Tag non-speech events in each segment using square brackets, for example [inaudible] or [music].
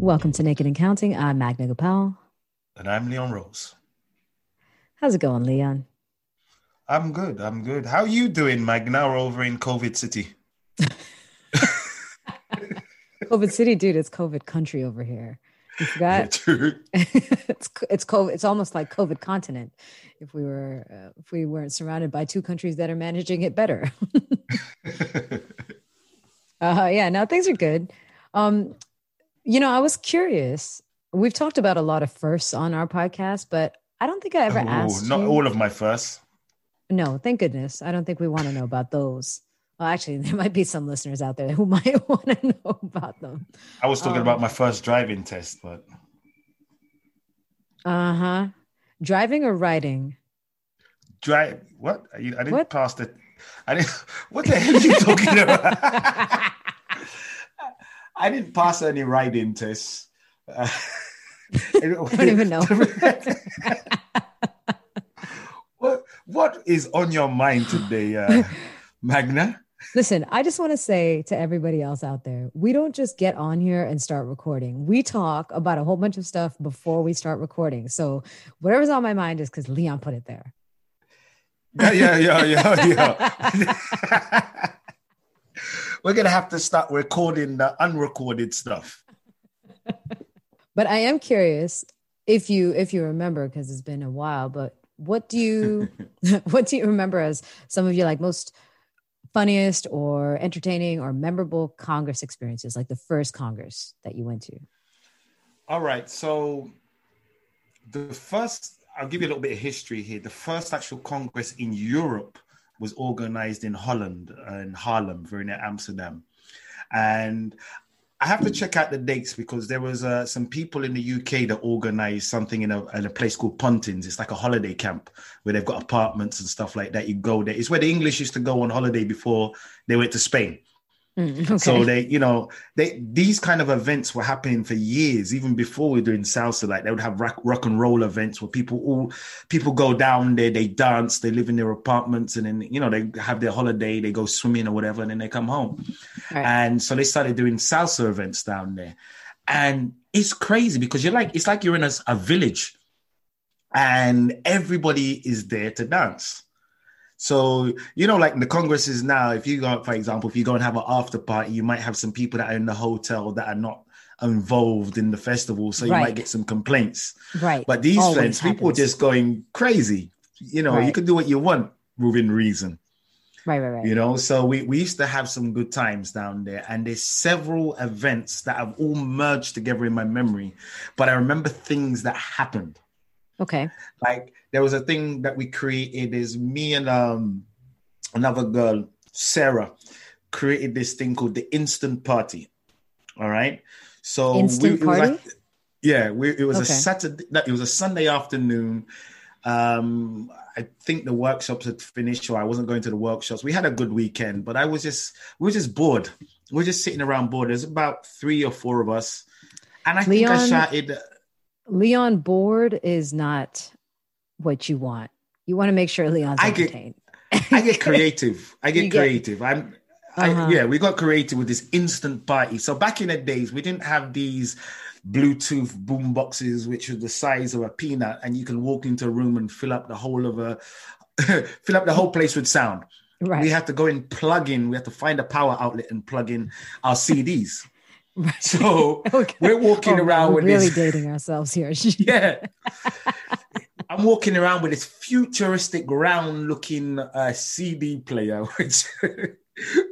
Welcome to Naked and Counting. I'm Magna Gopal. And I'm Leon Rose. How's it going, Leon? I'm good. I'm good. How are you doing, Magna, over in COVID City? COVID City, dude, it's COVID country over here. You forgot? [laughs] it's it's COVID. It's almost like COVID continent. If we were uh, if we weren't surrounded by two countries that are managing it better. [laughs] [laughs] uh, yeah, no, things are good. Um, you know, I was curious. We've talked about a lot of firsts on our podcast, but I don't think I ever Ooh, asked. Not you. all of my firsts. No, thank goodness. I don't think we want to know about those. Well, actually, [laughs] there might be some listeners out there who [laughs] might want to [laughs] know about them. I was talking Um, about my first driving test, but Uh huh. Driving or riding? drive what? I, didn't What? pass the. I didn't. What the hell are you talking about? I didn't pass any writing tests. Uh, [laughs] I don't even know. [laughs] what What is on your mind today, uh, Magna? Listen, I just want to say to everybody else out there, we don't just get on here and start recording. We talk about a whole bunch of stuff before we start recording. So whatever's on my mind is because Leon put it there. Yeah, yeah, yeah, yeah, yeah. [laughs] We're gonna have to start recording the unrecorded stuff. [laughs] But I am curious if you if you remember because it's been a while. But what do you [laughs] [laughs] what do you remember as some of your like most funniest or entertaining or memorable Congress experiences, like the first Congress that you went to? All right, so the first, I'll give you a little bit of history here. The first actual Congress in Europe was organized in Holland, uh, in Haarlem, very near Amsterdam. And I have to check out the dates because there was uh, some people in the UK that organized something in a, in a place called Pontins. It's like a holiday camp where they've got apartments and stuff like that. You go there. It's where the English used to go on holiday before they went to Spain. Mm, okay. So they, you know, they these kind of events were happening for years, even before we were doing salsa. Like they would have rock, rock and roll events where people all people go down there, they dance, they live in their apartments, and then you know they have their holiday, they go swimming or whatever, and then they come home. Right. And so they started doing salsa events down there, and it's crazy because you're like it's like you're in a, a village, and everybody is there to dance. So, you know, like the congresses now, if you go, for example, if you go and have an after party, you might have some people that are in the hotel that are not involved in the festival. So you Right. might get some complaints. right. But these Always events, people are just going crazy. You know, you can do what you want within reason, right, right, right. you know. So we, we used to have some good times down there. And there's several events that have all merged together in my memory. But I remember things that happened Okay. like there was a thing that we created is me and um another girl sarah created this thing called the instant party. All right? So Instant it party? like- yeah we, it was a saturday no, it was a sunday afternoon. Um i think the workshops had finished or i wasn't going to the workshops. We had a good weekend but i was just we were just bored. We were just sitting around bored. There's about three or four of us. And i think i shouted Leon bored is not what you want. You want to make sure Leon's I get- entertained. I get creative. [laughs] I get get- creative. I'm, Uh-huh. I, yeah, we got creative with this instant party. So back in the days, we didn't have these Bluetooth boom boxes, which are the size of a peanut, and you can walk into a room and fill up the whole of a, [laughs] fill up the whole place with sound. right. We had to go and plug in. We had to find a power outlet and plug in our CDs. [laughs] So Okay. we're walking Oh, around we're with really this. dating ourselves here. [laughs] [laughs] Yeah. I'm walking around with this futuristic round looking uh, CD player, which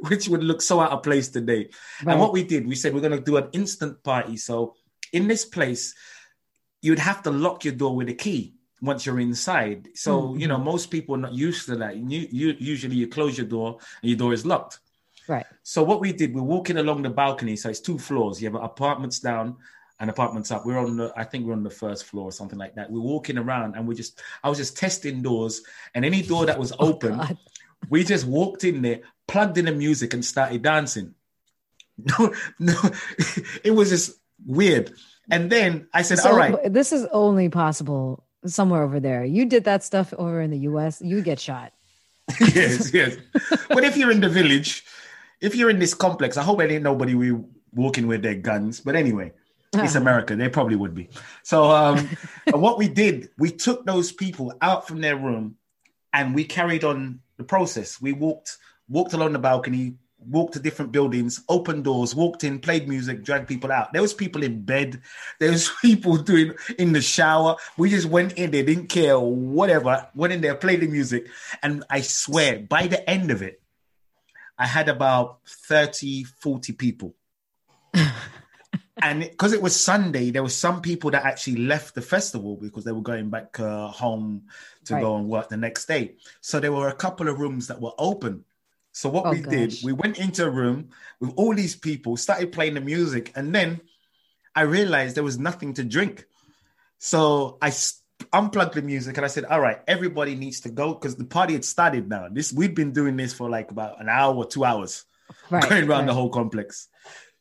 which would look so out of place today. Right. And what we did, we said we're going to do an instant party. So in this place, you'd have to lock your door with a key once you're inside. So you know most people are not used to that. You, you usually you close your door and your door is locked. Right. So what we did, we're walking along the balcony. So it's two floors. You have apartments down and apartments up. We're on the, I think we're on the first floor or something like that. We're walking around and we just, I was just testing doors, and any door that was [laughs] oh, open, God. we just walked in there, plugged in the music, and started dancing. [laughs] No, no, [laughs] it was just weird. And then I said, So, "All right, This is only possible somewhere over there. You did that stuff over in the US, you get shot. yes, yes. But if you're in the village, if you're in this complex, I hope I didn't nobody we walking with their guns. But anyway, It's America. They probably would be. So um, [laughs] what we did, we took those people out from their room, and we carried on the process. We walked walked along the balcony, walked to different buildings, opened doors, walked in, played music, dragged people out. There was people in bed. There was [laughs] people doing in the shower. We just went in They didn't care, whatever. Went in there, played the music. And I swear, by the end of it, I had about 30, 40 people. [laughs] and because it, it, was Sunday, there were some people that actually left the festival because they were going back uh, home to right. go and work the next day. So there were a couple of rooms that were open. So what oh, we gosh. did, we went into a room with all these people, started playing the music, and then I realized there was nothing to drink. So I unplugged the music and I said, "All right, everybody needs to go because the party had started now. This we've been doing this for like about an hour or two hours, [laughs] right, going around right. the whole complex."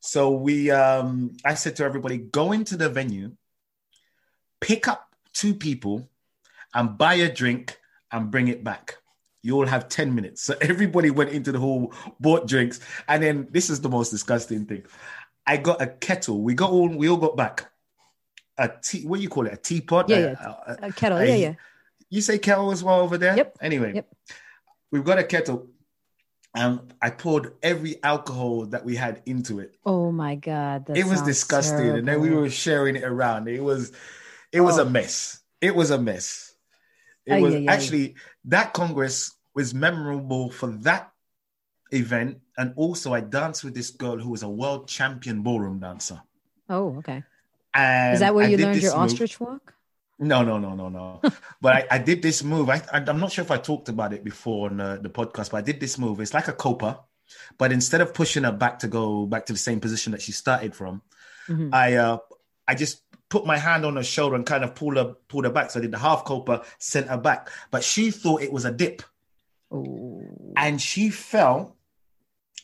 So we, um, I said to everybody, "Go into the venue, pick up two people, and buy a drink and bring it back." you all have 10 minutes. So [laughs] everybody went into the hall, bought drinks, and then this is the most disgusting thing. I got a kettle. We got all we all got back. A tea, what do you call it? A teapot? Yeah, a, yeah. A, a kettle. A, yeah, yeah. You say kettle as well over there? Yep. Anyway, yep. we've got a kettle. And I poured every alcohol that we had into it. Oh my god. it was disgusting. Terrible. And then we were sharing it around. It was it was oh. a mess. It was a mess. It was actually that Congress was memorable for that event. And also, I danced with this girl who was a world champion ballroom dancer. Oh, okay. And Is that where I you learned your move. ostrich walk? No, no, no, no, no. [laughs] but I, I, did this move. I, am not sure if I talked about it before on the, the podcast, but I did this move. It's like a copa, but instead of pushing her back to go back to the same position that she started from, mm-hmm. I uh, I just put my hand on her shoulder and kind of pull her pull her back. So I did the half copa, sent her back, but she thought it was a dip. Ooh. and she fell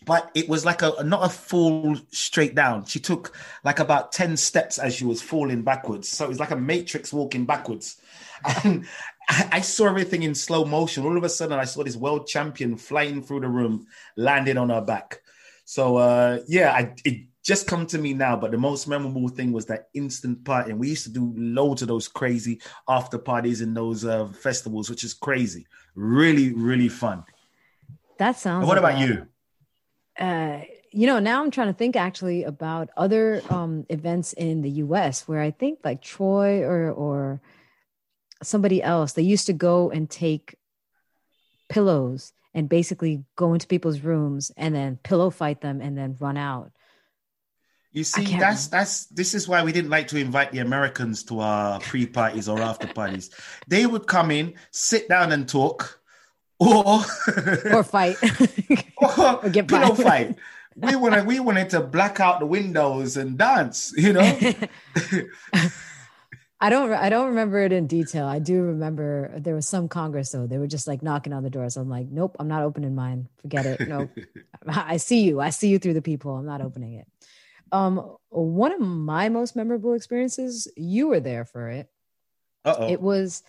but it was like a not a fall straight down she took like about 10 steps as she was falling backwards so it was like a matrix walking backwards [laughs] and I saw everything in slow motion all of a sudden i saw this world champion flying through the room landing on her back so uh yeah I, it just come to me now but the most memorable thing was that instant partying we used to do loads of those crazy after parties in those uh, festivals which is crazy really, really fun. That sounds. what like about you? Uh, you know, now I'm trying to think actually about other um, events in the U.S. where I think like Troy or or somebody else they used to go and take pillows and basically go into people's rooms and then pillow fight them and then run out. You see, that's remember. that's this is why we didn't like to invite the Americans to our pre parties or after parties. They would come in, sit down and talk, or or [laughs] fight, or, or get pillow fight. We wanted we wanted to black out the windows and dance. You know. [laughs] I don't I don't remember it in detail. I do remember there was some Congress though. They were just like knocking on the doors. I'm like, nope, I'm not opening mine. Forget it. Nope. [laughs] I see you. I see you through the people. I'm not opening it. Um, one of my most memorable experiences, you were there for it. Uh-oh. It was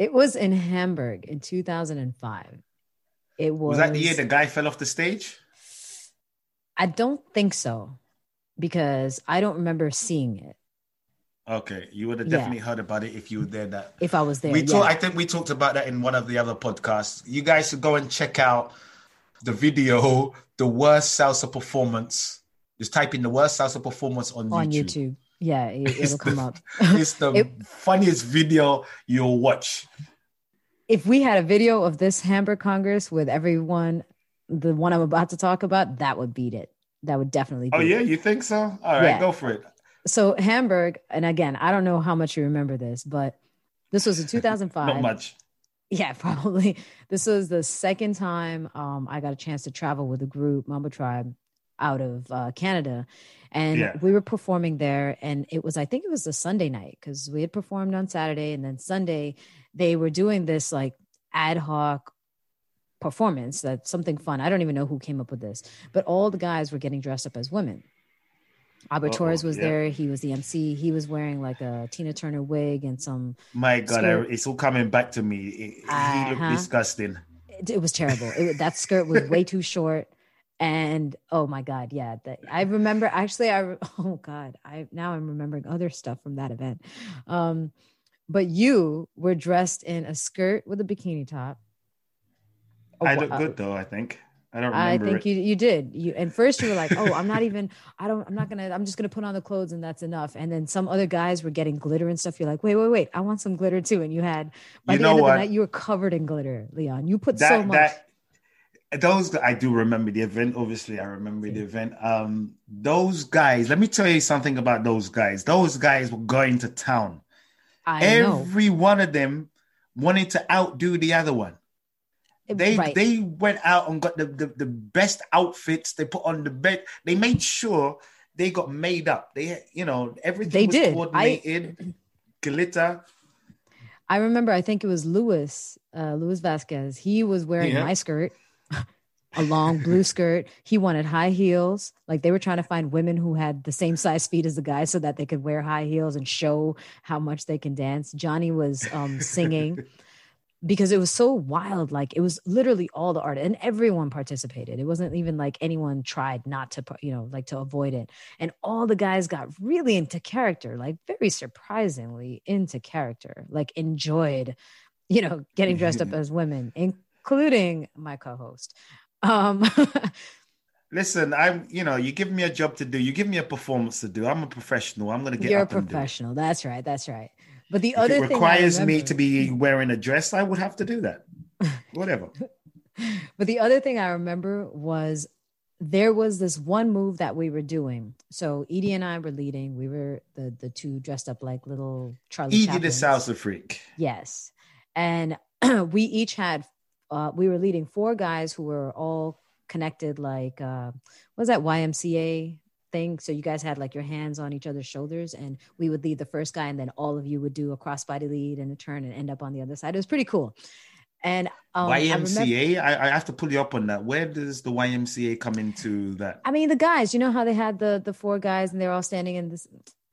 it was in Hamburg in 2005. It was Was that the year the guy fell off the stage? I don't think so because I don't remember seeing it. Okay, you would have definitely yeah. heard about it if you were there. That if I was there, we yeah. I think we talked about that in one of the other podcasts. You guys should go and check out the video, the worst salsa performance just type in the worst salsa performance on, on YouTube. YouTube. Yeah, it, [laughs] will come up. it's the it, funniest video you'll watch. If we had a video of this Hamburg Congress with everyone, the one I'm about to talk about, that would beat it. That would definitely. oh yeah, it. you think so? All right, yeah. go for it. So Hamburg, and again, I don't know how much you remember this, but this was in 2005. [laughs] Not much. Yeah, [laughs] probably. This was the second time um, I got a chance to travel with a group, Mambo Tribe, out of uh, Canada. And yeah. we were performing there. And it was, I think it was a Sunday night because we had performed on Saturday. And then Sunday, they were doing this like ad hoc performance that's something fun. I don't even know who came up with this, but all the guys were getting dressed up as women. Albert Torres was yeah. there. He was the MC. He was wearing like a Tina Turner wig and some. My God, I, it's all coming back to me. It, uh-huh. He looked uh-huh. disgusting. It, it was terrible. It, that skirt was way too short and oh my god yeah the, i remember actually i [laughs] oh god i now i'm remembering other stuff from that event um but you were dressed in a skirt with a bikini top oh, i look good though i think I don't remember. I think it. you you did. You and first you were like, "Oh, I'm not even I don't I'm not going to I'm just going to put on the clothes and that's enough." And then some other guys were getting glitter and stuff. You're like, "Wait, wait, wait. I want some glitter too." And you had by you the end what? of the night you were covered in glitter, Leon. You put that, so much that, those I do remember the event. Obviously, I remember the event. Um, those guys. Let me tell you something about those guys. Those guys were going to town. I Every know. one of them wanted to outdo the other one. They right. they went out and got the, the, the best outfits. They put on the bed. They made sure they got made up. They you know everything they was did. coordinated. I, glitter. I remember. I think it was Louis, uh, Louis Vasquez. He was wearing yeah. my skirt a long blue skirt. He wanted high heels. Like they were trying to find women who had the same size feet as the guy so that they could wear high heels and show how much they can dance. Johnny was um, singing because it was so wild. Like it was literally all the art and everyone participated. It wasn't even like anyone tried not to, you know, like to avoid it. And all the guys got really into character, like very surprisingly into character, like enjoyed, you know, getting dressed up [laughs] as women, including my co-host. Um, [laughs] Listen, I'm, you know, you give me a job to do, you give me a performance to do. I'm a professional. I'm going to get You're a professional. That's right. That's right. But the if other it requires remember, me to be wearing a dress, I would have to do that. [laughs] Whatever. but the other thing I remember was there was this one move that we were doing. So Edie and I were leading. We were the the two dressed up like little Charlie. Edie Chaplins. the salsa freak. Yes, and [clears throat] we each had uh, we were leading four guys who were all connected, like uh, what was that YMCA thing? So you guys had like your hands on each other's shoulders, and we would lead the first guy, and then all of you would do a crossbody lead and a turn and end up on the other side. It was pretty cool. And um, YMCA, I, remember, I, I, have to pull you up on that. Where does the YMCA come into that? I mean, the guys. You know how they had the the four guys, and they're all standing in this.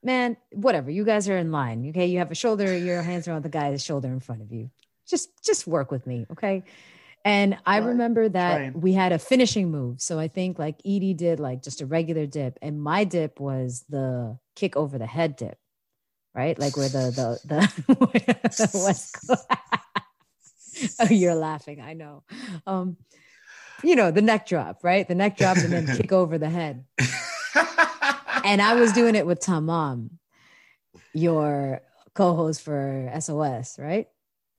Man, whatever. You guys are in line. Okay, you have a shoulder. Your hands are on the guy's shoulder in front of you just just work with me okay? And i remember that Trying. we had a finishing move. So i think like edie did like just a regular dip and my dip was the kick over the head dip right? Like where the the the, the [laughs] west coast. [laughs] Oh you're laughing i know. Um you know the neck drop right? The neck drop and then [laughs] kick over the head. And i was doing it with tamam your co-host for sos right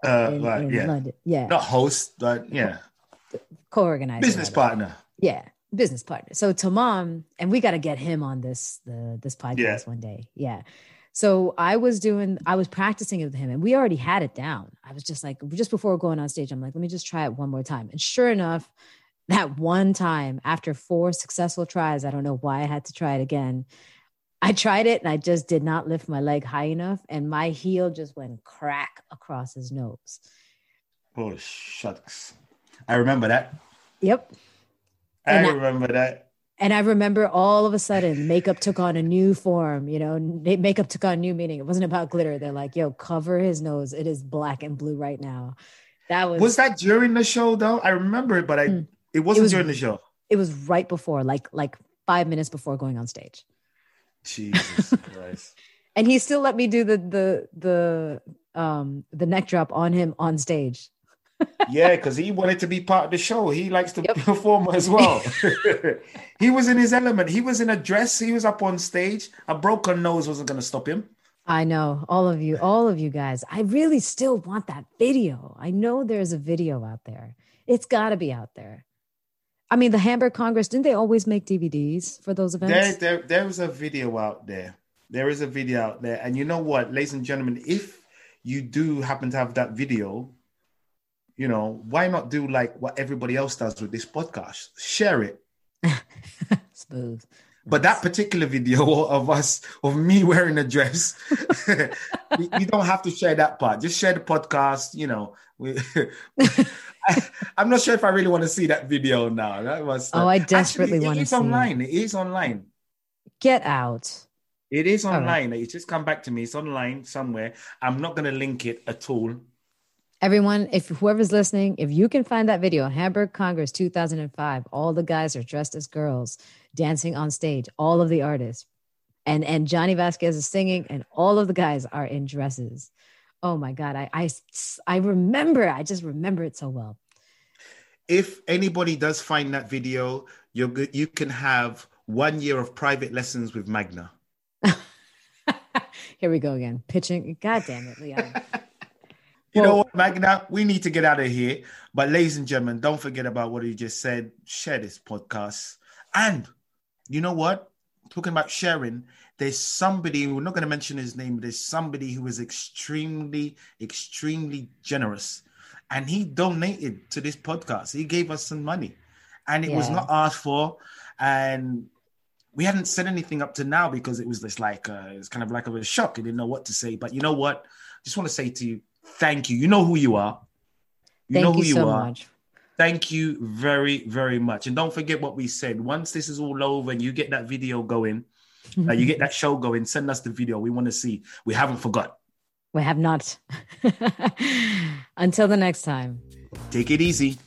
uh, in, in yeah. London. Yeah. Not host, but yeah. Co-organizer. Business partner. Yeah. Business partner. So Tamam, and we got to get him on this the this podcast yeah. one day. Yeah. So I was doing, I was practicing it with him, and we already had it down. I was just like, just before going on stage, I'm like, let me just try it one more time. And sure enough, that one time after four successful tries, I don't know why I had to try it again. I tried it and I just did not lift my leg high enough, and my heel just went crack across his nose. Oh shucks! I remember that. Yep. I remember that. And I remember all of a sudden, makeup took on a new form. You know, makeup took on new meaning. It wasn't about glitter. They're like, "Yo, cover his nose. It is black and blue right now." That was was that during the show though. I remember it, but I mm. it wasn't it was, during the show. It was right before, like like five minutes before going on stage. Jesus Christ. [laughs] and he still let me do the the the um the neck drop on him on stage. [laughs] yeah, because he wanted to be part of the show. He likes to yep. perform as well. [laughs] he was in his element. He was in a dress. He was up on stage. A broken nose wasn't going to stop him. I know all of you, all of you guys. I really still want that video. I know there's a video out there. It's got to be out there. I mean, the Hamburg Congress, didn't they always make DVDs for those events? There, there, there was a video out there. There is a video out there. And you know what, ladies and gentlemen, if you do happen to have that video, you know, why not do like what everybody else does with this podcast? Share it. [laughs] Smooth. But that particular video [laughs] of us, of me wearing a dress, [laughs] you don't have to share that part. Just share the podcast. You know, we, [laughs] I, am not sure if I really want to see that video now. That was. Uh, oh, I desperately want to see. It's online. It. it is online. Get out. It is online. Right. It's just come back to me. It's online somewhere. I'm not going to link it at all. Everyone, if whoever's listening, if you can find that video, Hamburg Congress 2005, all the guys are dressed as girls dancing on stage, all of the artists. And and Johnny Vasquez is singing, and all of the guys are in dresses. Oh my God. I I I remember, I just remember it so well. If anybody does find that video, you're good, you can have one year of private lessons with Magna. [laughs] Here we go again. Pitching. God damn it, Leon. [laughs] You well, know what, Magna? We need to get out of here. But, ladies and gentlemen, don't forget about what you just said. Share this podcast. And you know what? Talking about sharing, there's somebody, we're not going to mention his name, but there's somebody who is extremely, extremely generous. And he donated to this podcast. He gave us some money. And it yeah. was not asked for. And we hadn't said anything up to now because it was just like, uh, it's kind of like a shock. I didn't know what to say. But you know what? I just want to say to you, thank you. You know who you are. You thank know who you, so are. Much. Thank you very, very much. And don't forget what we said. Once this is all over and you get that video going, uh, you get [laughs] that show going, send us the video. We want to see. We haven't forgot. We have not. [laughs] Until the next time. Take it easy.